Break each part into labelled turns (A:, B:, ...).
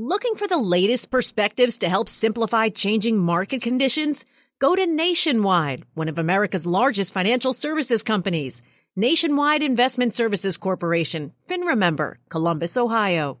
A: Looking for the latest perspectives to help simplify changing market conditions? Go to Nationwide, one of America's largest financial services companies. Nationwide Investment Services Corporation, FINRA member, Columbus, Ohio.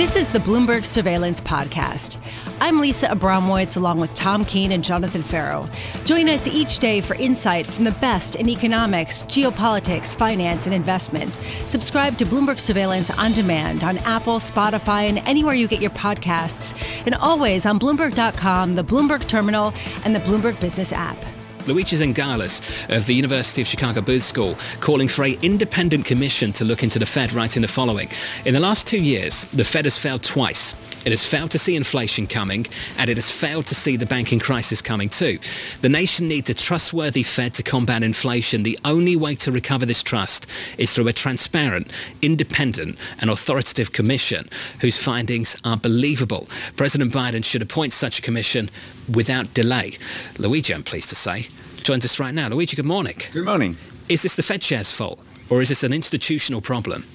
B: This is the Bloomberg Surveillance Podcast. I'm Lisa Abramowicz along with Tom Keene and Jonathan Ferro. Join us each day for insight from the best in economics, geopolitics, finance, and investment. Subscribe to Bloomberg Surveillance on demand on Apple, Spotify, and anywhere you get your podcasts, and always on Bloomberg.com, the Bloomberg Terminal, and the Bloomberg Business app.
C: Luigi Zingales of the University of Chicago Booth School calling for a independent commission to look into the Fed, writing the following. In the last two years, the Fed has failed twice. It has failed to see inflation coming, and it has failed to see the banking crisis coming too. The nation needs a trustworthy Fed to combat inflation. The only way to recover this trust is through a transparent, independent, and authoritative commission whose findings are believable. President Biden should appoint such a commission without delay. Luigi, I'm pleased to say, joins us right now. Luigi, good morning.
D: Good morning.
C: Is this the Fed chair's fault, or is this an institutional problem?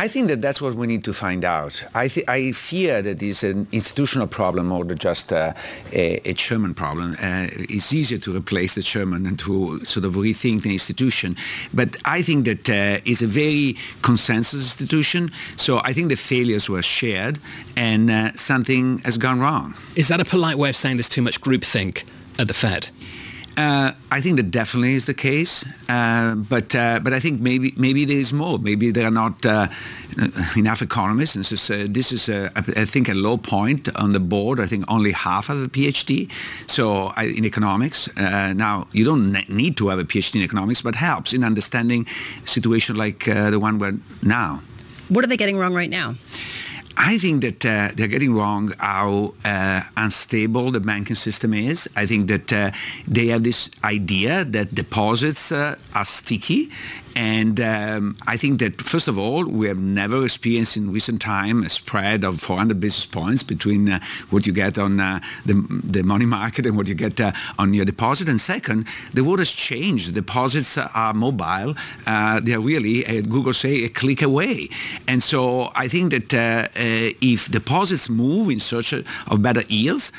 D: I think that that's what we need to find out. I, th- I fear that it's an institutional problem more than just uh, a, a, chairman problem. Uh, it's easier to replace the chairman and to sort of rethink the institution. But I think that uh, it's a very consensus institution. So I think the failures were shared and uh, something has gone wrong.
C: Is that a polite way of saying there's too much groupthink at the Fed?
D: Uh, I think that definitely is the case, uh, but uh, but I think maybe maybe there is more. Maybe there are not uh, enough economists. This is uh, this is I think a low point on the board. I think only half have a PhD. So I, in economics, uh, now you don't need to have a PhD in economics, but helps in understanding a situation like the one we're now.
B: What are they getting wrong right now?
D: I think that uh, they're getting wrong how uh, unstable the banking system is. I think that uh, they have this idea that deposits uh, are sticky and um, I think that, first of all, we have never experienced in recent time a spread of 400 basis points between uh, what you get on uh, the, the money market and what you get uh, on your deposit. And second, the world has changed. Deposits are mobile. Uh, they are really, uh, Google say, a click away. And so I think that uh, if deposits move in search of better yields,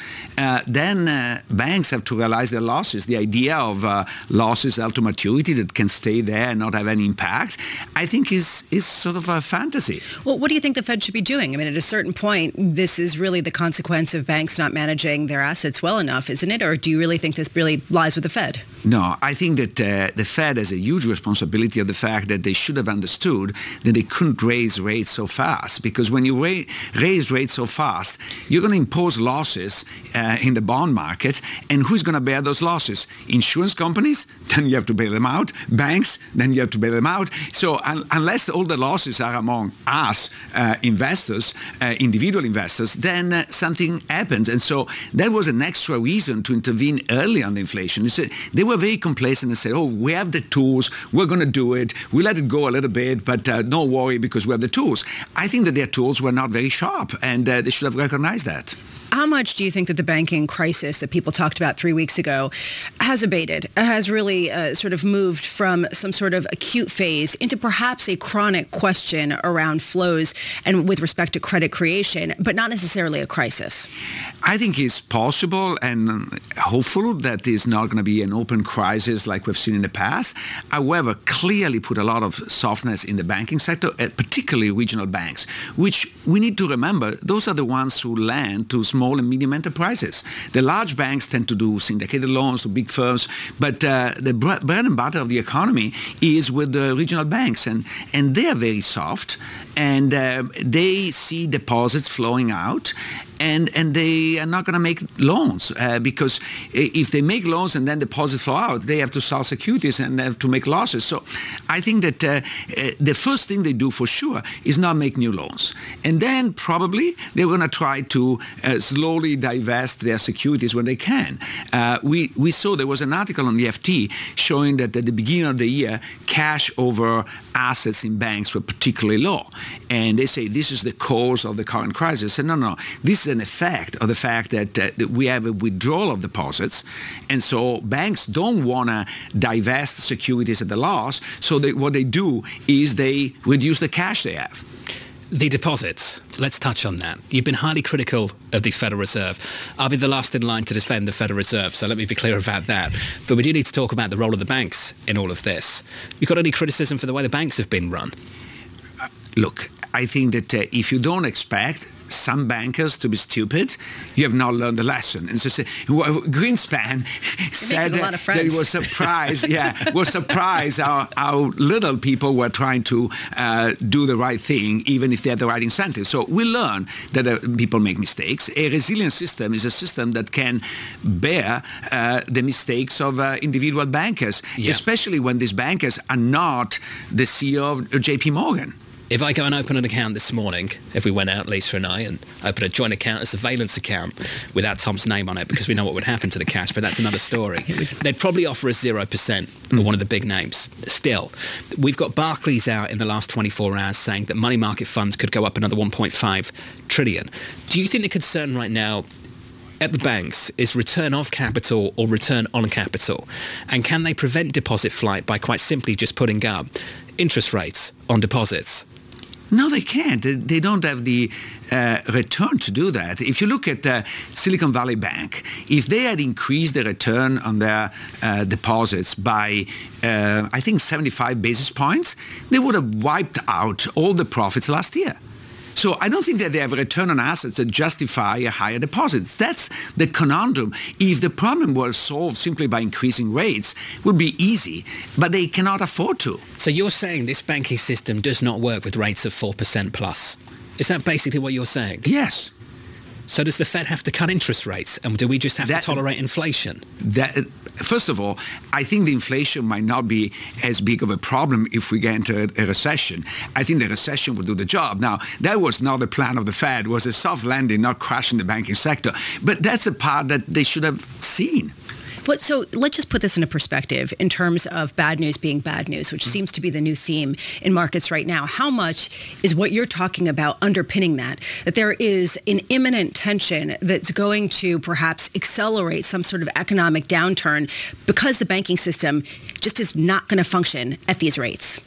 D: then banks have to realize their losses. The idea of losses held to maturity that can stay there and not have any impact, I think is is sort of a fantasy.
B: Well, what do you think the Fed should be doing? I mean, at a certain point, this is really the consequence of banks not managing their assets well enough, isn't it? Or do you really think this really lies with the Fed?
D: No, I think that uh, the Fed has a huge responsibility of the fact that they should have understood that they couldn't raise rates so fast. Because when you ra- raise rates so fast, you're going to impose losses uh, in the bond market, and who's going to bear those losses? Insurance companies, then you have to bail them out. Banks, then you have to bail them out. So un- unless all the losses are among us, uh, investors, uh, individual investors, then uh, something happens. And so that was an extra reason to intervene early on the inflation. They were very complacent and said, oh, we have the tools, we're going to do it, we let it go a little bit, but uh, no worry because we have the tools. I think that their tools were not very sharp, and uh, they should have recognized that.
B: How much do you think that the banking crisis that people talked about three weeks ago has abated, has really uh, sort of moved from some sort of acute phase into perhaps a chronic question around flows and with respect to credit creation, but not necessarily a crisis?
D: I think it's possible and hopeful that there's not going to be an open crisis like we've seen in the past. However, clearly put a lot of softness in the banking sector, uh, particularly regional banks, which we need to remember, those are the ones who lend to small small and medium enterprises. The large banks tend to do syndicated loans to big firms, but uh, the bread and butter of the economy is with the regional banks, and, and they are very soft, and uh, they see deposits flowing out, and and they are not going to make loans uh, because if they make loans and then deposits flow out, they have to sell securities and have to make losses. So I think that uh, uh, the first thing they do for sure is not make new loans, and then probably they're going to try to uh, slowly divest their securities when they can. Uh, we we saw there was an article on the FT showing that at the beginning of the year, cash over assets in banks were particularly low, and they say this is the cause of the current crisis. And no, no, this is an effect of the fact that, uh, that we have a withdrawal of deposits, and so banks don't want to divest securities at the loss. So they, what they do is they reduce the cash they have.
C: The deposits, let's touch on that. You've been highly critical of the Federal Reserve. I'll be the last in line to defend the Federal Reserve, so let me be clear about that. But we do need to talk about the role of the banks in all of this. You've got any criticism for the way the banks have been run?
D: Look, I think that uh, if you don't expect some bankers to be stupid, you have not learned the lesson. And so Greenspan said that, that he was surprised, yeah, was surprised how, how little people were trying to uh, do the right thing, even if they had the right incentives. So we learn that uh, people make mistakes. A resilient system is a system that can bear uh, the mistakes of uh, individual bankers, yeah. especially when these bankers are not the CEO of JP Morgan.
C: If I go and open an account this morning, if we went out, Lisa and I, and open a joint account, a surveillance account, without Tom's name on it, because we know what would happen to the cash, but that's another story. They'd probably offer us 0% mm. one of the big names. Still, we've got Barclays out in the last 24 hours saying that money market funds could go up another 1.5 trillion. Do you think the concern right now at the banks is return of capital or return on capital? And can they prevent deposit flight by quite simply just putting up interest rates on deposits?
D: No, they can't. They don't have the uh, return to do that. If you look at uh, Silicon Valley Bank, if they had increased the return on their uh, deposits by, uh, I think, 75 basis points, they would have wiped out all the profits last year. So I don't think that they have a return on assets that justify a higher deposits. That's the conundrum. If the problem were solved simply by increasing rates, it would be easy, but they cannot afford to.
C: So you're saying this banking system does not work with rates of 4% plus? Is that basically what you're saying?
D: Yes.
C: So does the Fed have to cut interest rates, and do we just have that, to tolerate inflation?
D: That, first of all, I think the inflation might not be as big of a problem if we get into a, a recession. I think the recession will do the job. Now, that was not the plan of the Fed. Was a soft landing, not crashing the banking sector. But that's a part that they should have seen.
B: But so let's just put this into perspective in terms of bad news being bad news, which mm-hmm. seems to be the new theme in markets right now. How much is what you're talking about underpinning that? That there is an imminent tension that's going to perhaps accelerate some sort of economic downturn because the banking system just is not going to function at these rates.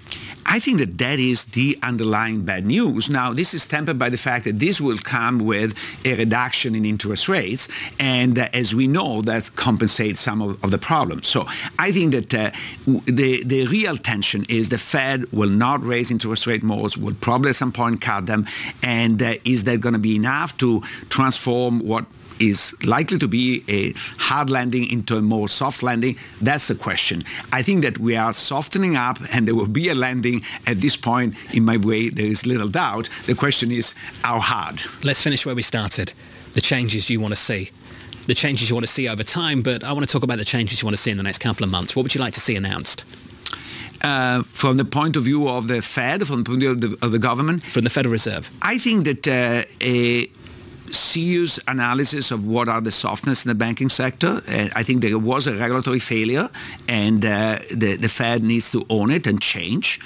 D: I think that that is the underlying bad news. Now, this is tempered by the fact that this will come with a reduction in interest rates, and uh, as we know, that compensates some of, of the problems. So I think that uh, the the real tension is the Fed will not raise interest rate more, will probably at some point cut them, and uh, is that going to be enough to transform what is likely to be a hard landing into a more soft landing? That's the question. I think that we are softening up and there will be a landing at this point. In my way, there is little doubt. The question is how hard?
C: Let's finish where we started. The changes you want to see the changes you want to see over time, but I want to talk about the changes you want to see in the next couple of months. What would you like to see announced?
D: Uh, from the point of view of the Fed, from the point of view of the, of the government?
C: From the Federal Reserve.
D: I think that uh, a serious analysis of what are the softness in the banking sector. Uh, I think there was a regulatory failure, and uh, the, the Fed needs to own it and change.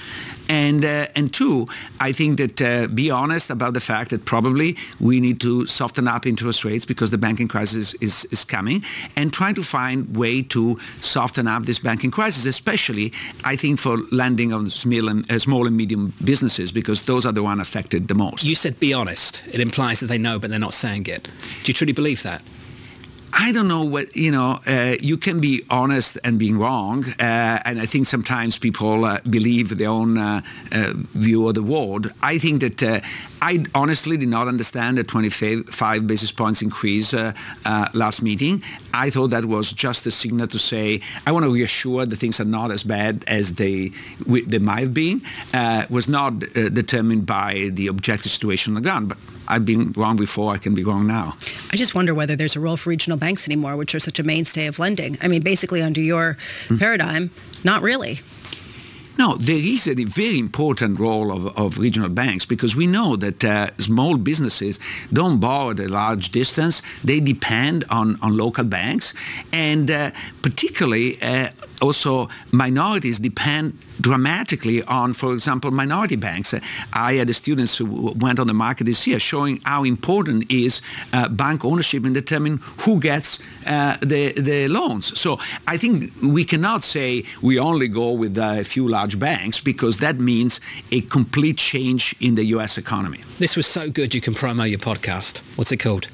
D: And, uh, and two, I think that uh, be honest about the fact that probably we need to soften up interest rates because the banking crisis is, is coming and try to find way to soften up this banking crisis, especially I think for lending on small and, uh, small and medium businesses because those are the one affected the most.
C: You said be honest. It implies that they know but they're not saying it. Do you truly believe that?
D: I don't know what you know. Uh, you can be honest and being wrong, uh, and I think sometimes people uh, believe their own uh, uh, view of the world. I think that uh, I honestly did not understand the 25 basis points increase last meeting. I thought that was just a signal to say I want to reassure that things are not as bad as they they might have been. was not determined by the objective situation on the ground, but I've been wrong before. I can be wrong now.
B: I just wonder whether there's a role for regional banks anymore, which are such a mainstay of lending. I mean, basically, under your mm. paradigm, not really.
D: No, there is a very important role of, of regional banks because we know that uh, small businesses don't borrow at a large distance. They depend on, on local banks. And uh, particularly, uh, also minorities depend dramatically on, for example, minority banks. I had students who went on the market this year showing how important is uh, bank ownership in determining who gets uh, the, the loans. So I think we cannot say we only go with a few large banks because that means a complete change in the U.S. economy.
C: This was so good you can promo your podcast. What's it called?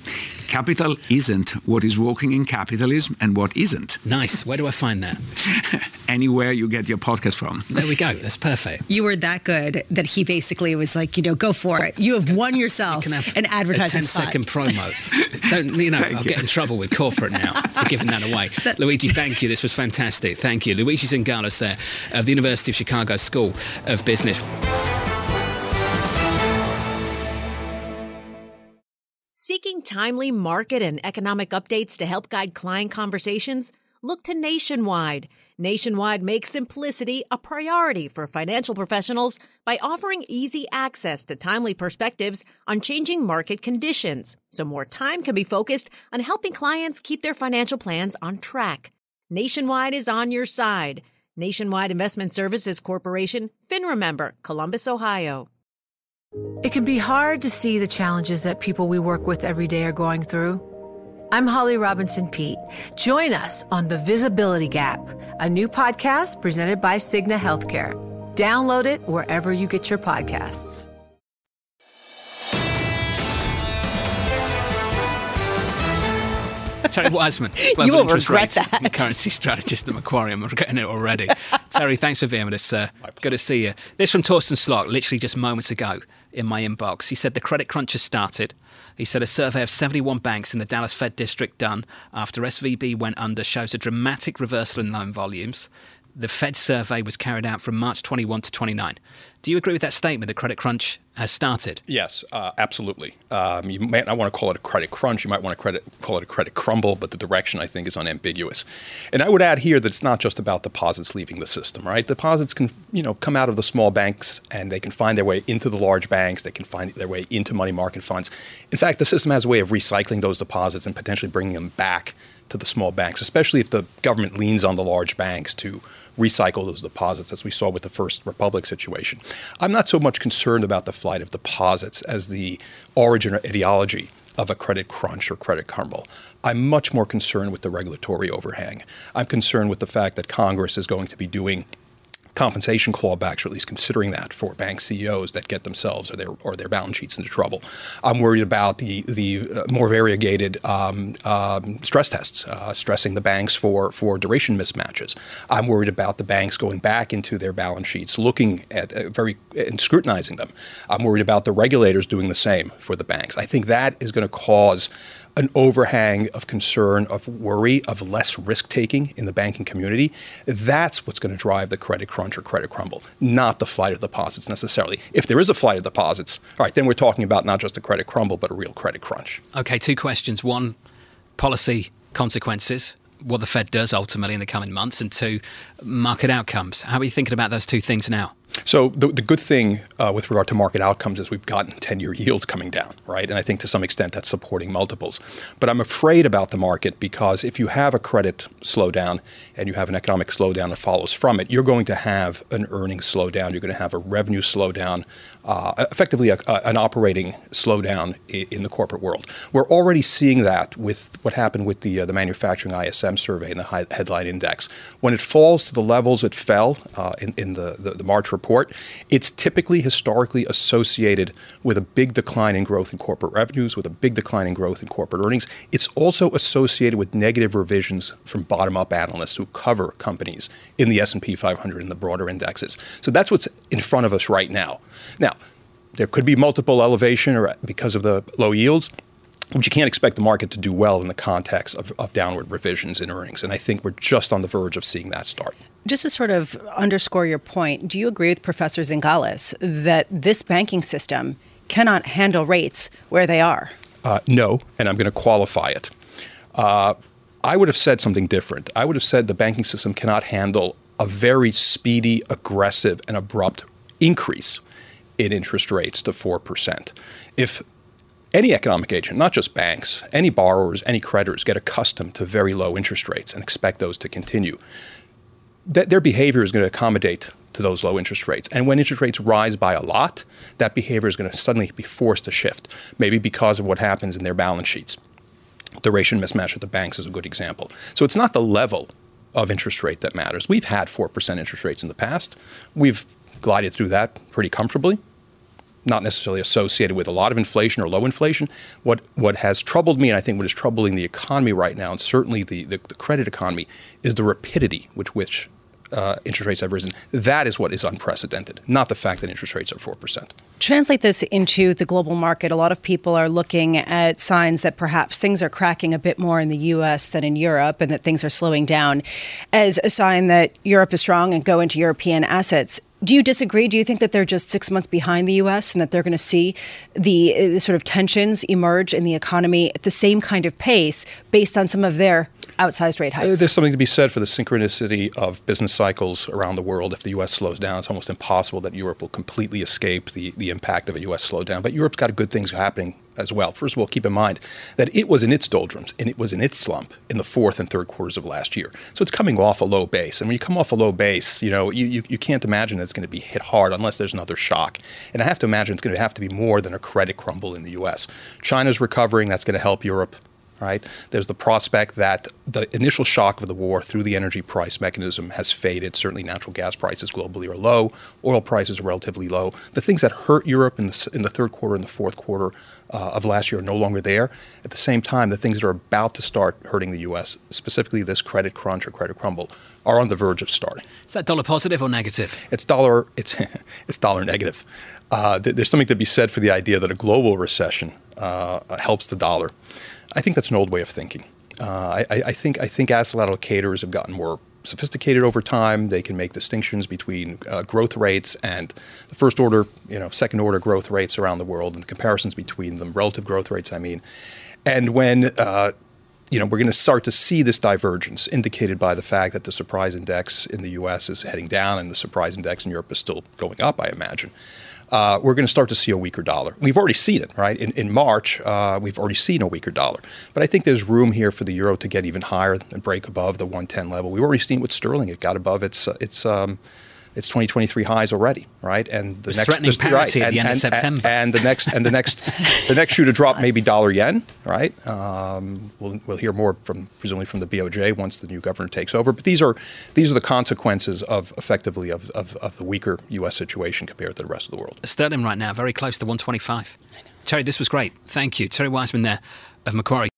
D: Capital isn't what is working in capitalism and what isn't.
C: Nice. Where do I find that?
D: Anywhere you get your podcast from.
C: There we go. That's perfect.
B: You were that good that he basically was like, you know, go for it. You have won yourself you an advertising a 10
C: spot. second promo. Don't, you know, thank I'll you. get in trouble with corporate now for giving that away. That, Luigi, thank you. This was fantastic. Thank you. Luigi Zingales there of the University of Chicago School of Business.
A: Seeking timely market and economic updates to help guide client conversations? Look to Nationwide. Nationwide makes simplicity a priority for financial professionals by offering easy access to timely perspectives on changing market conditions, so more time can be focused on helping clients keep their financial plans on track. Nationwide is on your side. Nationwide Investment Services Corporation, FINRA member, Columbus, Ohio.
E: It can be hard to see the challenges that people we work with every day are going through. I'm Holly Robinson Peete. Join us on The Visibility Gap, a new podcast presented by Cigna Healthcare. Download it wherever you get your podcasts.
C: Thierry Wizman,
A: you will regret that.
C: currency strategist at Macquarie. I'm regretting it already. Thierry, thanks for being with us. Uh, good to see you. This from Torsten Slok, literally just moments ago in my inbox. He said the credit crunch has started. He said a survey of 71 banks in the Dallas Fed district done after SVB went under shows a dramatic reversal in loan volumes. The Fed survey was carried out from March 21 to 29. Do you agree with that statement? The credit crunch has started.
F: Yes, uh, absolutely. Um, you might not want to call it a credit crunch. You might want to credit, call it a credit crumble, but the direction I think is unambiguous. And I would add here that it's not just about deposits leaving the system, right? Deposits can, you know, come out of the small banks and they can find their way into the large banks. They can find their way into money market funds. In fact, the system has a way of recycling those deposits and potentially bringing them back to the small banks, especially if the government leans on the large banks to recycle those deposits, as we saw with the First Republic situation. I'm not so much concerned about the flight of deposits as the origin or ideology of a credit crunch or credit crumble. I'm much more concerned with the regulatory overhang. I'm concerned with the fact that Congress is going to be doing compensation clawbacks, or at least considering that for bank CEOs that get themselves or their or their balance sheets into trouble. I'm worried about the the uh, more variegated um, um, stress tests, uh, stressing the banks for for duration mismatches. I'm worried about the banks going back into their balance sheets, looking at uh, very and scrutinizing them. I'm worried about the regulators doing the same for the banks. I think that is going to cause an overhang of concern, of worry, of less risk taking in the banking community. That's what's going to drive the credit crunch or credit crumble, not the flight of deposits necessarily. If there is a flight of deposits, all right, then we're talking about not just a credit crumble, but a real credit crunch.
C: Okay, two questions. One, policy consequences what the Fed does ultimately in the coming months, and two, market outcomes. How are you thinking about those two things now?
F: So the, the good thing uh, with regard to market outcomes is we've gotten 10-year yields coming down, right? And I think to some extent that's supporting multiples. But I'm afraid about the market because if you have a credit slowdown and you have an economic slowdown that follows from it, you're going to have an earnings slowdown. You're going to have a revenue slowdown, uh, effectively a, a, an operating slowdown in, in, the corporate world. We're already seeing that with what happened with the uh, the manufacturing ISM survey and the headline index. When it falls to the levels it fell uh, in, in the, the, the March report report. It's typically historically associated with a big decline in growth in corporate revenues, with a big decline in growth in corporate earnings. It's also associated with negative revisions from bottom-up analysts who cover companies in the S&P 500 and the broader indexes. So that's what's in front of us right now. Now, there could be multiple elevation or uh, because of the low yields but you can't expect the market to do well in the context of, of, downward revisions in earnings. And I think we're just on the verge of seeing that start.
B: Just to sort of underscore your point, do you agree with Professor Zingales that this banking system cannot handle rates where they are?
F: Uh, no, and I'm going to qualify it. Uh, I would have said something different. I would have said the banking system cannot handle a very speedy, aggressive, and abrupt increase in interest rates to 4%. If any economic agent, not just banks, any borrowers, any creditors get accustomed to very low interest rates and expect those to continue. Their behavior is going to accommodate to those low interest rates. And when interest rates rise by a lot, that behavior is going to suddenly be forced to shift, maybe because of what happens in their balance sheets. Duration mismatch at the banks is a good example. So it's not the level of interest rate that matters. We've had 4% interest rates in the past. We've glided through that pretty comfortably not necessarily associated with a lot of inflation or low inflation. What what has troubled me, and I think what is troubling the economy right now, and certainly the, the, the credit economy, is the rapidity with which uh, interest rates have risen. That is what is unprecedented, not the fact that interest rates are 4%.
B: Translate this into the global market. A lot of people are looking at signs that perhaps things are cracking a bit more in the US than in Europe and that things are slowing down as a sign that Europe is strong and go into European assets. Do you disagree? Do you think that they're just six months behind the U.S. and that they're going to see the, the, sort of tensions emerge in the economy at the same kind of pace based on some of their outsized rate hikes?
F: Uh, there's something to be said for the synchronicity of business cycles around the world. If the U.S. slows down, it's almost impossible that Europe will completely escape the, the impact of a U.S. slowdown. But Europe's got good things happening as well. First of all, keep in mind that it was in its doldrums and it was in its slump in the fourth and third quarters of last year. So it's coming off a low base. And when you come off a low base, you know, you, you, you can't imagine that it's going to be hit hard unless there's another shock. And I have to imagine it's going to have to be more than a credit crumble in the U.S. China's recovering. That's going to help Europe right? There's the prospect that the initial shock of the war through the energy price mechanism has faded. Certainly, natural gas prices globally are low, oil prices are relatively low. The things that hurt Europe in the, in the third quarter and the fourth quarter uh, of last year are no longer there. At the same time, the things that are about to start hurting the U.S., specifically this credit crunch or credit crumble, are on the verge of starting.
C: Is that dollar positive or negative?
F: It's dollar. It's it's dollar negative. Uh, th- there's something to be said for the idea that a global recession uh, helps the dollar. I think that's an old way of thinking. Uh, I, I, think I think asset allocators have gotten more sophisticated over time. They can make distinctions between uh, growth rates and the first order, you know, second order growth rates around the world, and the comparisons between them, relative growth rates, I mean. And when uh, you know, we're going to start to see this divergence indicated by the fact that the surprise index in the U.S. is heading down and the surprise index in Europe is still going up. I imagine uh, we're going to start to see a weaker dollar. We've already seen it, right? In, in March, uh, we've already seen a weaker dollar. But I think there's room here for the euro to get even higher and break above the 110 level. We've already seen it with sterling. It got above its, uh, its um, it's 2023 highs already, right?
C: And the it's next threatening parity right, at the end
F: and,
C: of September.
F: And, and, the next and the next the next shoe to drop may be dollar yen, right? Um, we'll, we'll hear more from presumably from the BOJ once the new governor takes over. But these are these are the consequences of effectively of, of, of the weaker U.S. situation compared to the rest of the world.
C: Sterling right now very close to 125. Thierry, this was great. Thank you, Thierry Wizman there of Macquarie.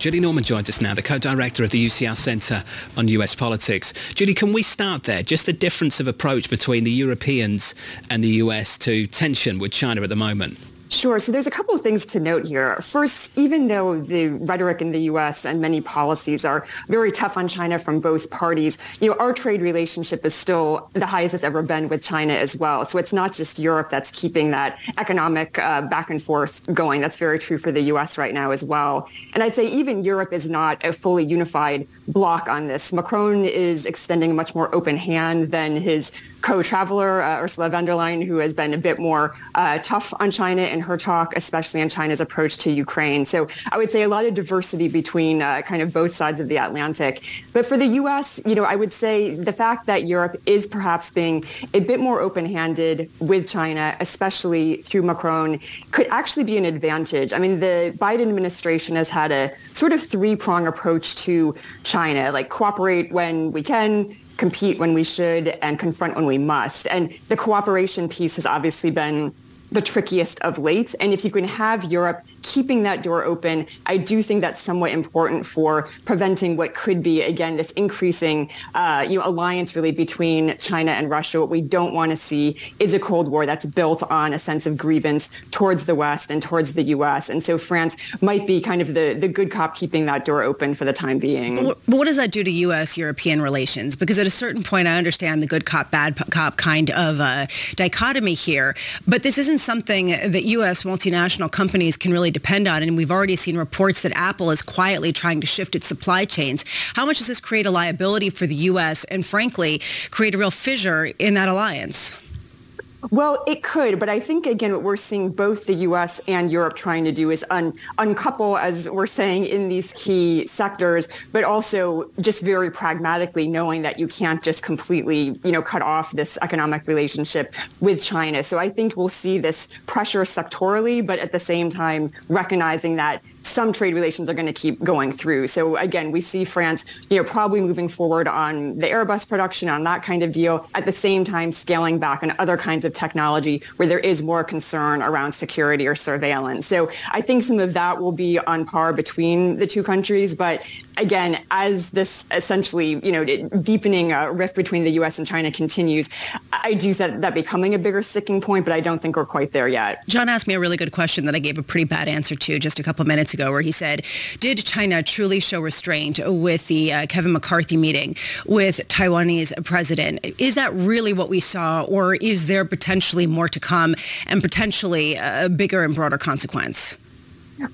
C: Julie Norman joins us now, the co-director of the UCL Centre on US Politics. Julie, can we start there? Just the difference of approach between the Europeans and the US to tension with China at the moment.
G: Sure. So there's a couple of things to note here. First, even though the rhetoric in the U.S. and many policies are very tough on China from both parties, you know, our trade relationship is still the highest it's ever been with China as well. So it's not just Europe that's keeping that economic uh, back and forth going. That's very true for the U.S. right now as well. And I'd say even Europe is not a fully unified bloc on this. Macron is extending a much more open hand than his co-traveler, uh, Ursula von der Leyen, who has been a bit more uh, tough on China in her talk, especially on China's approach to Ukraine. So I would say a lot of diversity between uh, kind of both sides of the Atlantic. But for the U.S., you know, I would say the fact that Europe is perhaps being a bit more open-handed with China, especially through Macron, could actually be an advantage. I mean, the Biden administration has had a sort of three-prong approach to China, like cooperate when we can, compete when we should, and confront when we must. And the cooperation piece has obviously been the trickiest of late. And if you can have Europe keeping that door open, I do think that's somewhat important for preventing what could be, again, this increasing uh, you know, alliance really between China and Russia. What we don't want to see is a Cold War that's built on a sense of grievance towards the West and towards the U.S. And so France might be kind of the, the good cop keeping that door open for the time being.
B: But what does that do to U.S.-European relations? Because at a certain point, I understand the good cop, bad cop kind of uh, dichotomy here, but this isn't something that U.S. multinational companies can really depend on. And we've already seen reports that Apple is quietly trying to shift its supply chains. How much does this create a liability for the U.S. and frankly, create a real fissure in that alliance?
G: Well, it could, but I think again, what we're seeing both the U.S. and Europe trying to do is un- uncouple, as we're saying, in these key sectors, but also just very pragmatically knowing that you can't just completely, you know, cut off this economic relationship with China. So I think we'll see this pressure sectorally, but at the same time recognizing that some trade relations are going to keep going through. So again, we see France, you know, probably moving forward on the Airbus production, on that kind of deal, at the same time scaling back on other kinds of technology where there is more concern around security or surveillance. So I think some of that will be on par between the two countries, but again, as this essentially, you know, deepening uh, rift between the U.S. and China continues, I do see that, that becoming a bigger sticking point, but I don't think we're quite there yet.
B: John asked me a really good question that I gave a pretty bad answer to just a couple minutes ago, where he said, "Did China truly show restraint with the uh, Kevin McCarthy meeting with Taiwanese president? Is that really what we saw, or is there potentially more to come and potentially a bigger and broader consequence?"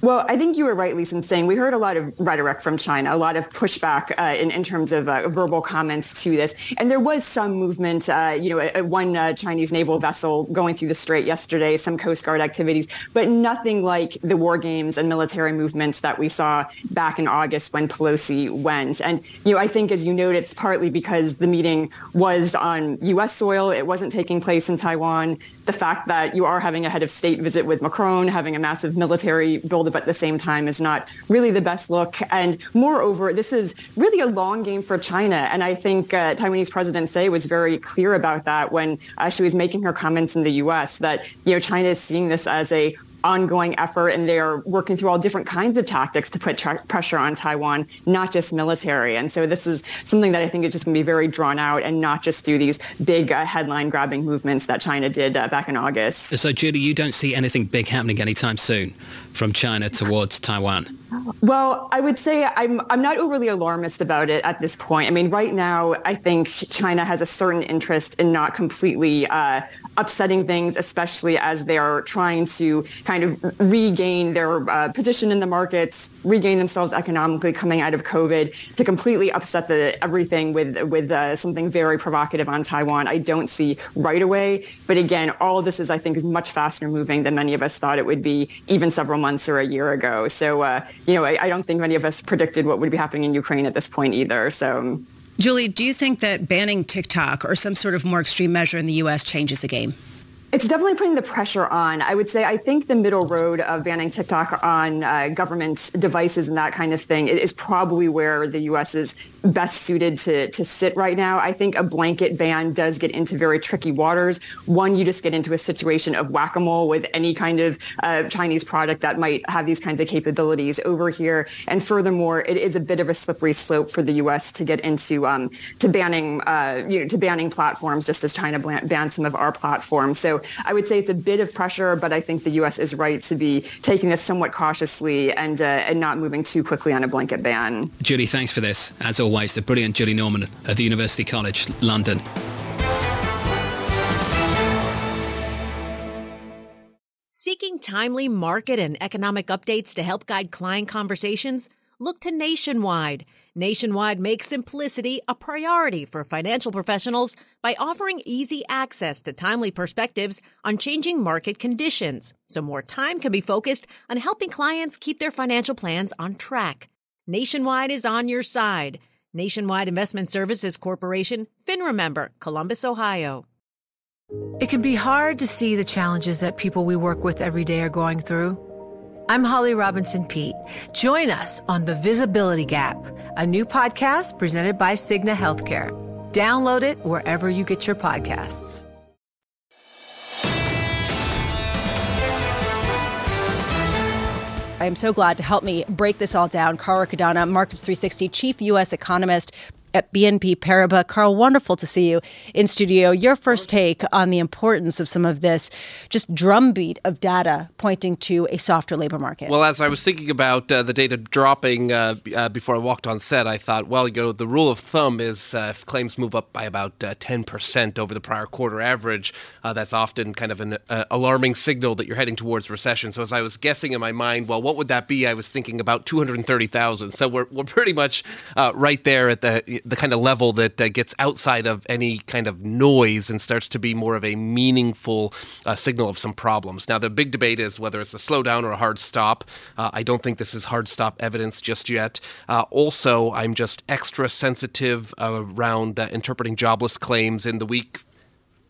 G: Well, I think you were right, Lisa, in saying we heard a lot of rhetoric from China, a lot of pushback uh, in, in, terms of uh, verbal comments to this. And there was some movement, uh, you know, one uh, Chinese naval vessel going through the strait yesterday, some Coast Guard activities, but nothing like the war games and military movements that we saw back in August when Pelosi went. And, you know, I think, as you noted, it's partly because the meeting was on U.S. soil. It wasn't taking place in Taiwan the fact that you are having a head of state visit with Macron, having a massive military buildup at the same time is not really the best look. And moreover, this is really a long game for China. And I think uh, Taiwanese President Tsai was very clear about that when uh, she was making her comments in the U.S. that you know China is seeing this as a ongoing effort and they're working through all different kinds of tactics to put tra- pressure on Taiwan, not just military. And so this is something that I think is just going to be very drawn out and not just through these big uh, headline grabbing movements that China did uh, back in August.
C: So Judy, you don't see anything big happening anytime soon from China towards Taiwan?
G: Well, I would say I'm I'm not overly alarmist about it at this point. I mean, right now, I think China has a certain interest in not completely uh, upsetting things, especially as they are trying to kind of regain their uh, position in the markets, regain themselves economically coming out of COVID, to completely upset the everything with with uh, something very provocative on Taiwan. I don't see right away, but again, all of this is I think is much faster moving than many of us thought it would be, even several months or a year ago. So uh, you know, I, I don't think many of us predicted what would be happening in Ukraine at this point either. So.
B: Julie, do you think that banning TikTok or some sort of more extreme measure in the U.S. changes the game?
G: It's definitely putting the pressure on. I would say I think the middle road of banning TikTok on uh, government devices and that kind of thing is probably where the U.S. is best suited to, to sit right now. I think a blanket ban does get into very tricky waters. One, you just get into a situation of whack-a-mole with any kind of uh, Chinese product that might have these kinds of capabilities over here. And furthermore, it is a bit of a slippery slope for the U.S. to get into um, to banning uh, you know to banning platforms just as China banned some of our platforms. So I would say it's a bit of pressure, but I think the U.S. is right to be taking this somewhat cautiously and uh, and not moving too quickly on a blanket ban.
C: Judy, thanks for this. As always, the brilliant Julie Norman at the University College London.
A: Seeking timely market and economic updates to help guide client conversations? Look to Nationwide. Nationwide makes simplicity a priority for financial professionals by offering easy access to timely perspectives on changing market conditions, so more time can be focused on helping clients keep their financial plans on track. Nationwide is on your side. Nationwide Investment Services Corporation, FINRA member, Columbus, Ohio.
E: It can be hard to see the challenges that people we work with every day are going through. I'm Holly Robinson Peete. Join us on The Visibility Gap, a new podcast presented by Cigna Healthcare. Download it wherever you get your podcasts.
B: I am so glad to help me break this all down. Carl Riccadonna, Markets 360 Chief U.S. Economist at BNP Paribas. Carl, wonderful to see you in studio. Your first take on the importance of some of this just drumbeat of data pointing to a softer labor market.
H: Well, as I was thinking about uh, the data dropping uh, uh, before I walked on set, I thought, well, you know, the rule of thumb is uh, if claims move up by about 10% uh, over the prior quarter average, uh, that's often kind of an alarming signal that you're heading towards recession. So as I was guessing in my mind, well, what would that be? I was thinking about 230,000. So we're, we're pretty much right there at the the kind of level that uh, gets outside of any kind of noise and starts to be more of a meaningful uh, signal of some problems. Now, the big debate is whether it's a slowdown or a hard stop. Uh, I don't think this is hard stop evidence just yet. Uh, also, I'm just extra sensitive around uh, interpreting jobless claims in the week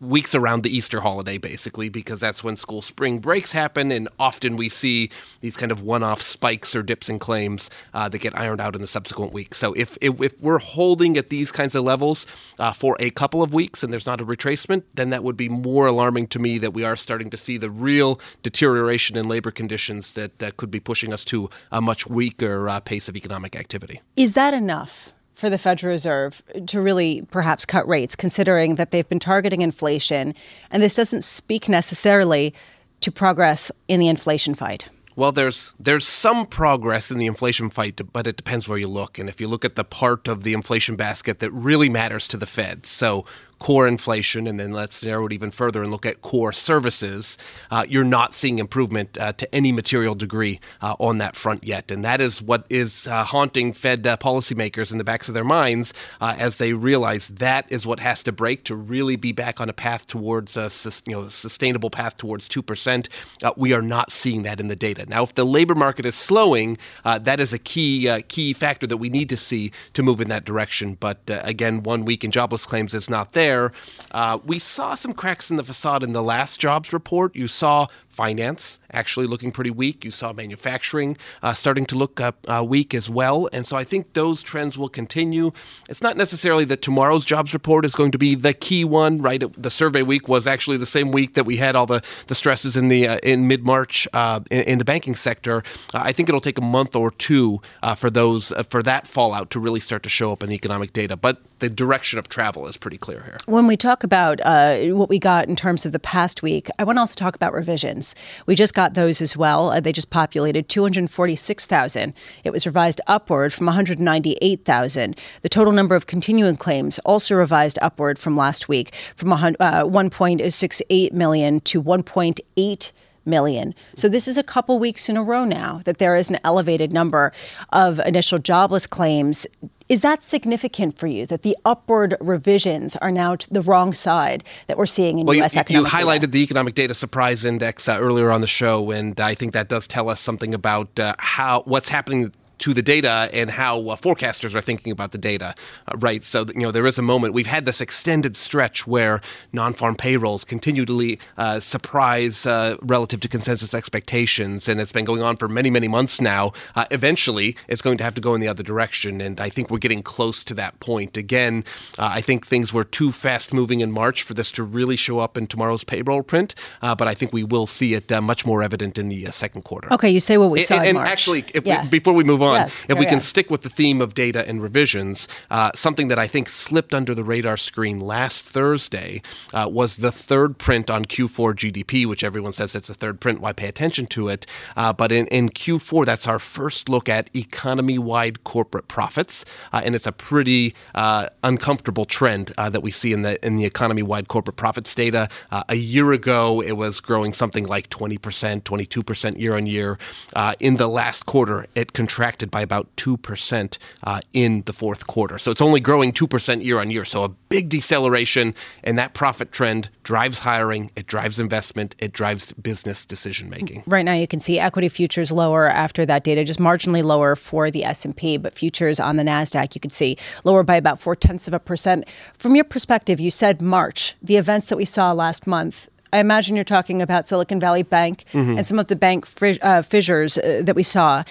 H: weeks around the Easter holiday, basically, because that's when school spring breaks happen, and often we see these kind of one-off spikes or dips in claims uh, that get ironed out in the subsequent weeks. So if if, if we're holding at these kinds of levels uh, for a couple of weeks and there's not a retracement, then that would be more alarming to me that we are starting to see the real deterioration in labor conditions that uh, could be pushing us to a much weaker uh, pace of economic activity.
B: Is that enough? For the Federal Reserve to really perhaps cut rates, considering that they've been targeting inflation. And this doesn't speak necessarily to progress in the inflation fight.
H: Well, there's there's some progress in the inflation fight, but it depends where you look. And if you look at the part of the inflation basket that really matters to the Fed, so core inflation, and then let's narrow it even further and look at core services, uh, you're not seeing improvement uh, to any material degree uh, on that front yet. And that is what is uh, haunting Fed uh, policymakers in the backs of their minds uh, as they realize that is what has to break to really be back on a path towards a you know, sustainable path towards 2%. we are not seeing that in the data. Now, if the labor market is slowing, that is a key, key factor that we need to see to move in that direction. But again, one week in jobless claims is not there there. Uh, we saw some cracks in the facade in the last jobs report. You saw finance actually looking pretty weak. You saw manufacturing uh, starting to look uh, uh, weak as well. And so I think those trends will continue. It's not necessarily that tomorrow's jobs report is going to be the key one, right? The survey week was actually the same week that we had all the, the stresses in the uh, in mid March uh, in, in, the banking sector. Uh, I think it'll take a month or two for those for that fallout to really start to show up in the economic data. But the direction of travel is pretty clear here.
B: When we talk about what we got in terms of the past week, I want to also talk about revisions. We just got those as well. Uh, they just populated 246,000. It was revised upward from 198,000. The total number of continuing claims also revised upward from last week from uh, 1.68 million to 1.8 million. So this is a couple weeks in a row now that there is an elevated number of initial jobless claims. Is that significant for you that the upward revisions are now to the wrong side that we're seeing in
H: well,
B: U.S.
H: You,
B: economic
H: You highlighted
B: data?
H: the economic data surprise index uh, earlier on the show, and I think that does tell us something about uh, how what's happening to the data and how uh, forecasters are thinking about the data, uh, right? So, you know, there is a moment. We've had this extended stretch where non farm payrolls continually uh, surprise uh, relative to consensus expectations, and it's been going on for many, many months now. Uh, eventually, it's going to have to go in the other direction, and I think we're getting close to that point. Again, uh, I think things were too fast moving in March for this to really show up in tomorrow's payroll print, but I think we will see it much more evident in the second quarter.
B: Okay, you say what we saw
H: and,
B: in
H: and
B: March.
H: actually, yeah. we, before we move on, on,
B: yes,
H: if we can
B: on.
H: stick with the theme of data and revisions, uh, something that I think slipped under the radar screen last Thursday uh, was the third print on Q4 GDP, which everyone says it's a third print. Why pay attention to it? Uh, but in, in Q4, that's our first look at economy wide corporate profits. Uh, and it's a pretty uh, uncomfortable trend uh, that we see in the, in the economy wide corporate profits data. a year ago, it was growing something like 20%, 22% year on year. in the last quarter, it contracted contracted by about 2% uh, in the fourth quarter. So it's only growing 2% year on year. So a big deceleration, and that profit trend drives hiring, it drives investment, it drives business decision making.
B: Right now you can see equity futures lower after that data, just marginally lower for the S&P, but futures on the NASDAQ you can see lower by about four tenths of a percent. From your perspective, you said March, the events that we saw last month, I imagine you're talking about Silicon Valley Bank mm-hmm. and some of the bank uh, fissures uh, that we saw.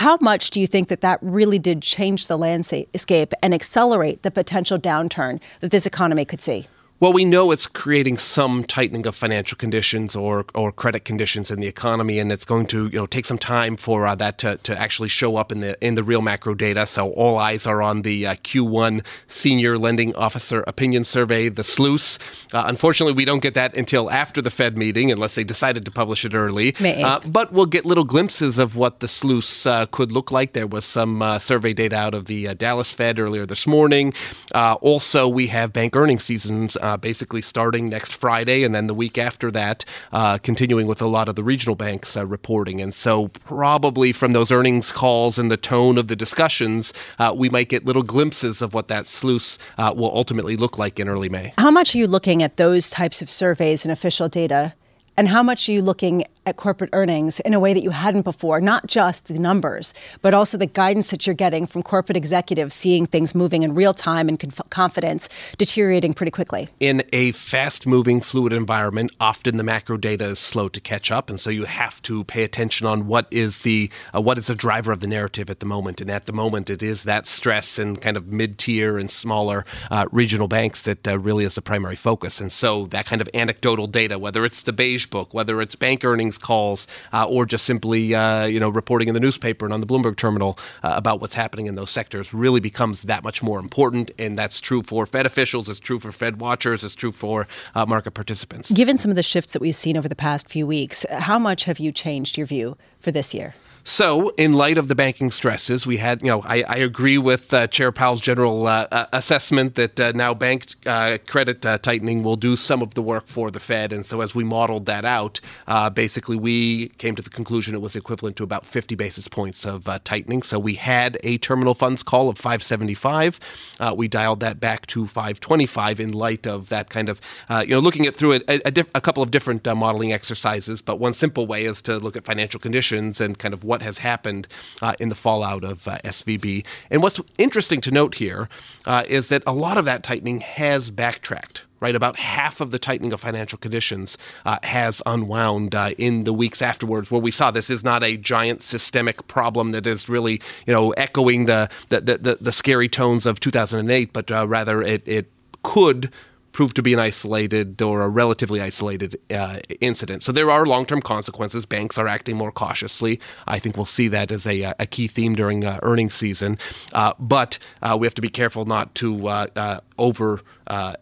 B: How much do you think that that really did change the landscape and accelerate the potential downturn that this economy could see?
H: Well, we know it's creating some tightening of financial conditions or, or credit conditions in the economy, and it's going to you know take some time for uh, that to, to actually show up in the in the real macro data. So all eyes are on the uh, Q1 Senior Lending Officer Opinion Survey, the SLOOS. Uh, unfortunately, we don't get that until after the Fed meeting, unless they decided to publish it early.
B: Uh,
H: but we'll get little glimpses of what the SLOOS uh, could look like. There was some uh, survey data out of the Dallas Fed earlier this morning. also, we have bank earnings seasons uh, basically starting next Friday, and then the week after that, uh, continuing with a lot of the regional banks uh, reporting. And so, probably from those earnings calls and the tone of the discussions, uh, we might get little glimpses of what that SLOOS uh, will ultimately look like in early May.
B: How much are you looking at those types of surveys and official data? And how much are you looking at corporate earnings in a way that you hadn't before, not just the numbers, but also the guidance that you're getting from corporate executives seeing things moving in real time and conf- confidence deteriorating pretty quickly.
H: In a fast moving, fluid environment, often the macro data is slow to catch up. And so you have to pay attention on what is the uh, what is the driver of the narrative at the moment. And at the moment, it is that stress in kind of mid tier and smaller uh, regional banks that uh, really is the primary focus. And so that kind of anecdotal data, whether it's the beige whether it's bank earnings, earnings calls uh, or just simply uh, you know reporting in the newspaper and on the Bloomberg terminal uh, about what's happening in those sectors really becomes that much more important. And that's true for Fed officials, it's true for Fed watchers, it's true for uh, market participants.
B: Given some of the shifts that we've seen over the past few weeks, how much have you changed your view for this year?
H: So, in light of the banking stresses, we had, you know, I, I agree with uh, Chair Powell's general uh, uh, assessment that uh, now bank uh, credit uh, tightening will do some of the work for the Fed. And so, as we modeled that out, basically we came to the conclusion it was equivalent to about 50 basis points of tightening. So, we had a terminal funds call of 575. we dialed that back to 525 in light of that kind of, you know, looking at through a, a, diff- a couple of different modeling exercises. But one simple way is to look at financial conditions and kind of what has happened uh, in the fallout of uh, SVB. And what's interesting to note here uh, is that a lot of that tightening has backtracked right? About half of the tightening of financial conditions uh, has unwound uh, in the weeks afterwards, where we saw this is not a giant systemic problem that is really, you know, echoing the the, the, the scary tones of 2008, but uh, rather it, it could proved to be an isolated or a relatively isolated uh, incident. So there are long term consequences. Banks are acting more cautiously. I think we'll see that as a, a key theme during uh, earnings season. Uh, but uh, we have to be careful not to uh, uh, over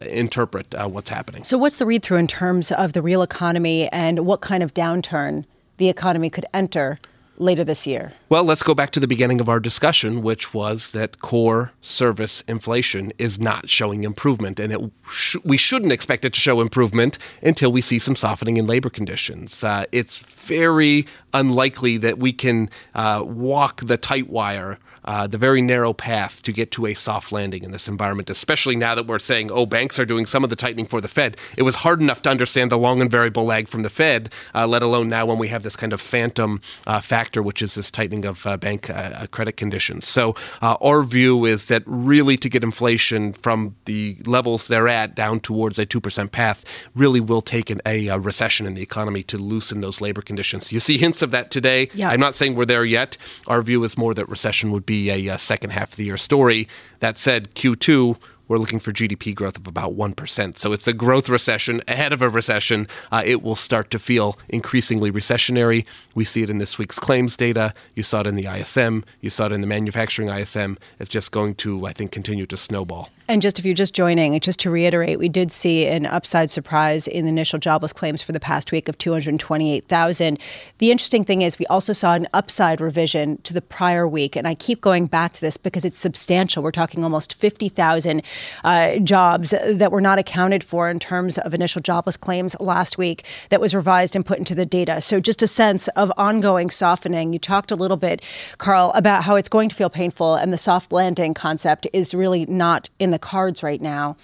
H: interpret what's happening.
B: So, what's the read through in terms of the real economy and what kind of downturn the economy could enter? later this year?
H: Well, let's go back to the beginning of our discussion, which was that core service inflation is not showing improvement. And it sh- we shouldn't expect it to show improvement until we see some softening in labor conditions. Uh, it's very unlikely that we can uh, walk the tight wire uh, the very narrow path to get to a soft landing in this environment, especially now that we're saying, oh, banks are doing some of the tightening for the Fed. It was hard enough to understand the long and variable lag from the Fed, uh, let alone now when we have this kind of phantom uh, factor, which is this tightening of uh, bank uh, credit conditions. So our view is that really to get inflation from the levels they're at down towards a 2% path really will take an, a, a, recession in the economy to loosen those labor conditions. You see hints of that today.
B: Yeah.
H: I'm not saying we're there yet. Our view is more that recession would be a, a second half of the year story. That said, Q2 we're looking for GDP growth of about 1%. So it's a growth recession ahead of a recession. Uh, it will start to feel increasingly recessionary. We see it in this week's claims data. You saw it in the ISM. You saw it in the manufacturing ISM. It's just going to, I think, continue to snowball.
B: And just if you're just joining, just to reiterate, we did see an upside surprise in the initial jobless claims for the past week of 228,000. The interesting thing is we also saw an upside revision to the prior week. And I keep going back to this because it's substantial. We're talking almost 50,000 uh, jobs that were not accounted for in terms of initial jobless claims last week that was revised and put into the data. So just a sense of ongoing softening. You talked a little bit, Carl, about how it's going to feel painful and the soft landing concept is really not in the cards right now.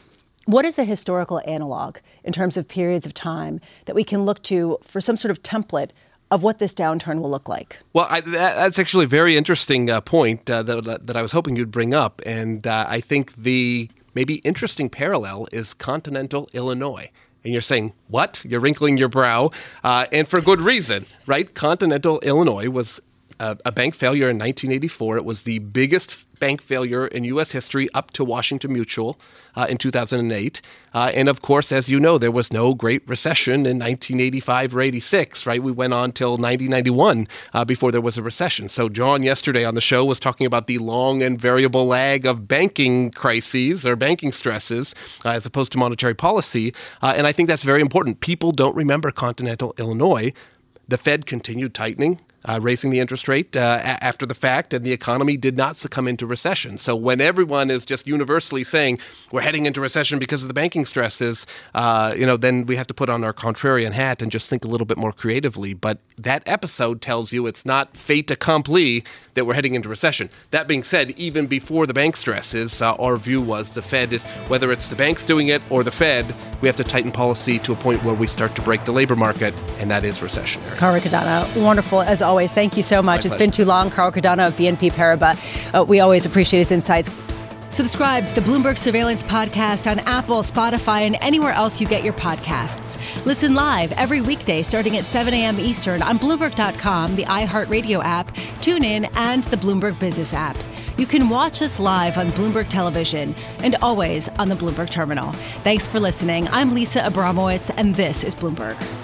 B: What is a historical analog in terms of periods of time that we can look to for some sort of template of what this downturn will look like?
H: Well, I, that, that's actually a very interesting uh, point uh, that, that I was hoping you'd bring up. And uh, I think the maybe interesting parallel is continental Illinois. And you're saying, what? You're wrinkling your brow. Uh, and for good reason, right? Continental Illinois was a, a bank failure in 1984. It was the biggest bank failure in U.S. history up to Washington Mutual uh, in 2008. Uh, and of course, as you know, there was no Great Recession in 1985 or 86, right? We went on till 1991 uh, before there was a recession. So, John yesterday on the show was talking about the long and variable lag of banking crises or banking stresses uh, as opposed to monetary policy. Uh, and I think that's very important. People don't remember continental Illinois. The Fed continued tightening uh, raising the interest rate uh, a- after the fact, and the economy did not succumb into recession. So when everyone is just universally saying we're heading into recession because of the banking stresses, uh, you know, then we have to put on our contrarian hat and just think a little bit more creatively. But that episode tells you it's not fait accompli that we're heading into recession. That being said, even before the bank stresses, uh, our view was the Fed is whether it's the banks doing it or the Fed, we have to tighten policy to a point where we start to break the labor market, and that is recessionary.
B: Riccadonna, wonderful as always always. Thank you so much.
H: My
B: it's been too long. Carl Riccadonna of BNP Paribas. Uh, we always appreciate his insights. Subscribe to the Bloomberg Surveillance Podcast on Apple, Spotify, and anywhere else you get your podcasts. Listen live every weekday starting at 7 a.m. Eastern on Bloomberg.com, the iHeartRadio app, TuneIn, and the Bloomberg Business app. You can watch us live on Bloomberg Television and always on the Bloomberg Terminal. Thanks for listening. I'm Lisa Abramowicz, and this is Bloomberg.